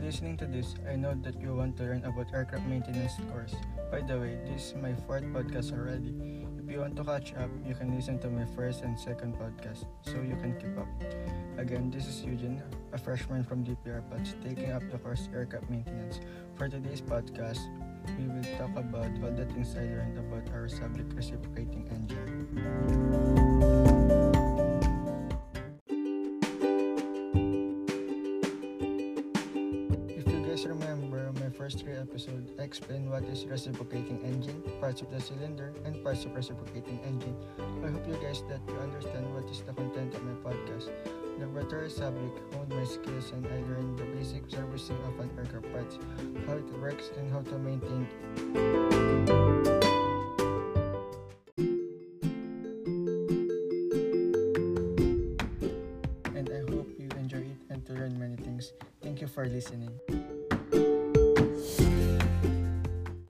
listening to this, I know that you want to learn about aircraft maintenance course. By the way, this is my fourth podcast already. If you want to catch up, you can listen to my first and second podcast so you can keep up. Again, this is Eugene, a freshman from DPR Pats, taking up the course aircraft maintenance. For today's podcast, we will talk about all the things I learned about our subject reciprocating engine. Remember my first three episodes, I explained what is reciprocating engine, parts of the cylinder, and parts of reciprocating engine. I hope you guys that you understand what is the content of my podcast. Laboratory subject honed my skills and I learned the basic servicing of an aircraft parts, how it works and how to maintain and I hope you enjoy it and to learn many things. Thank you for listening.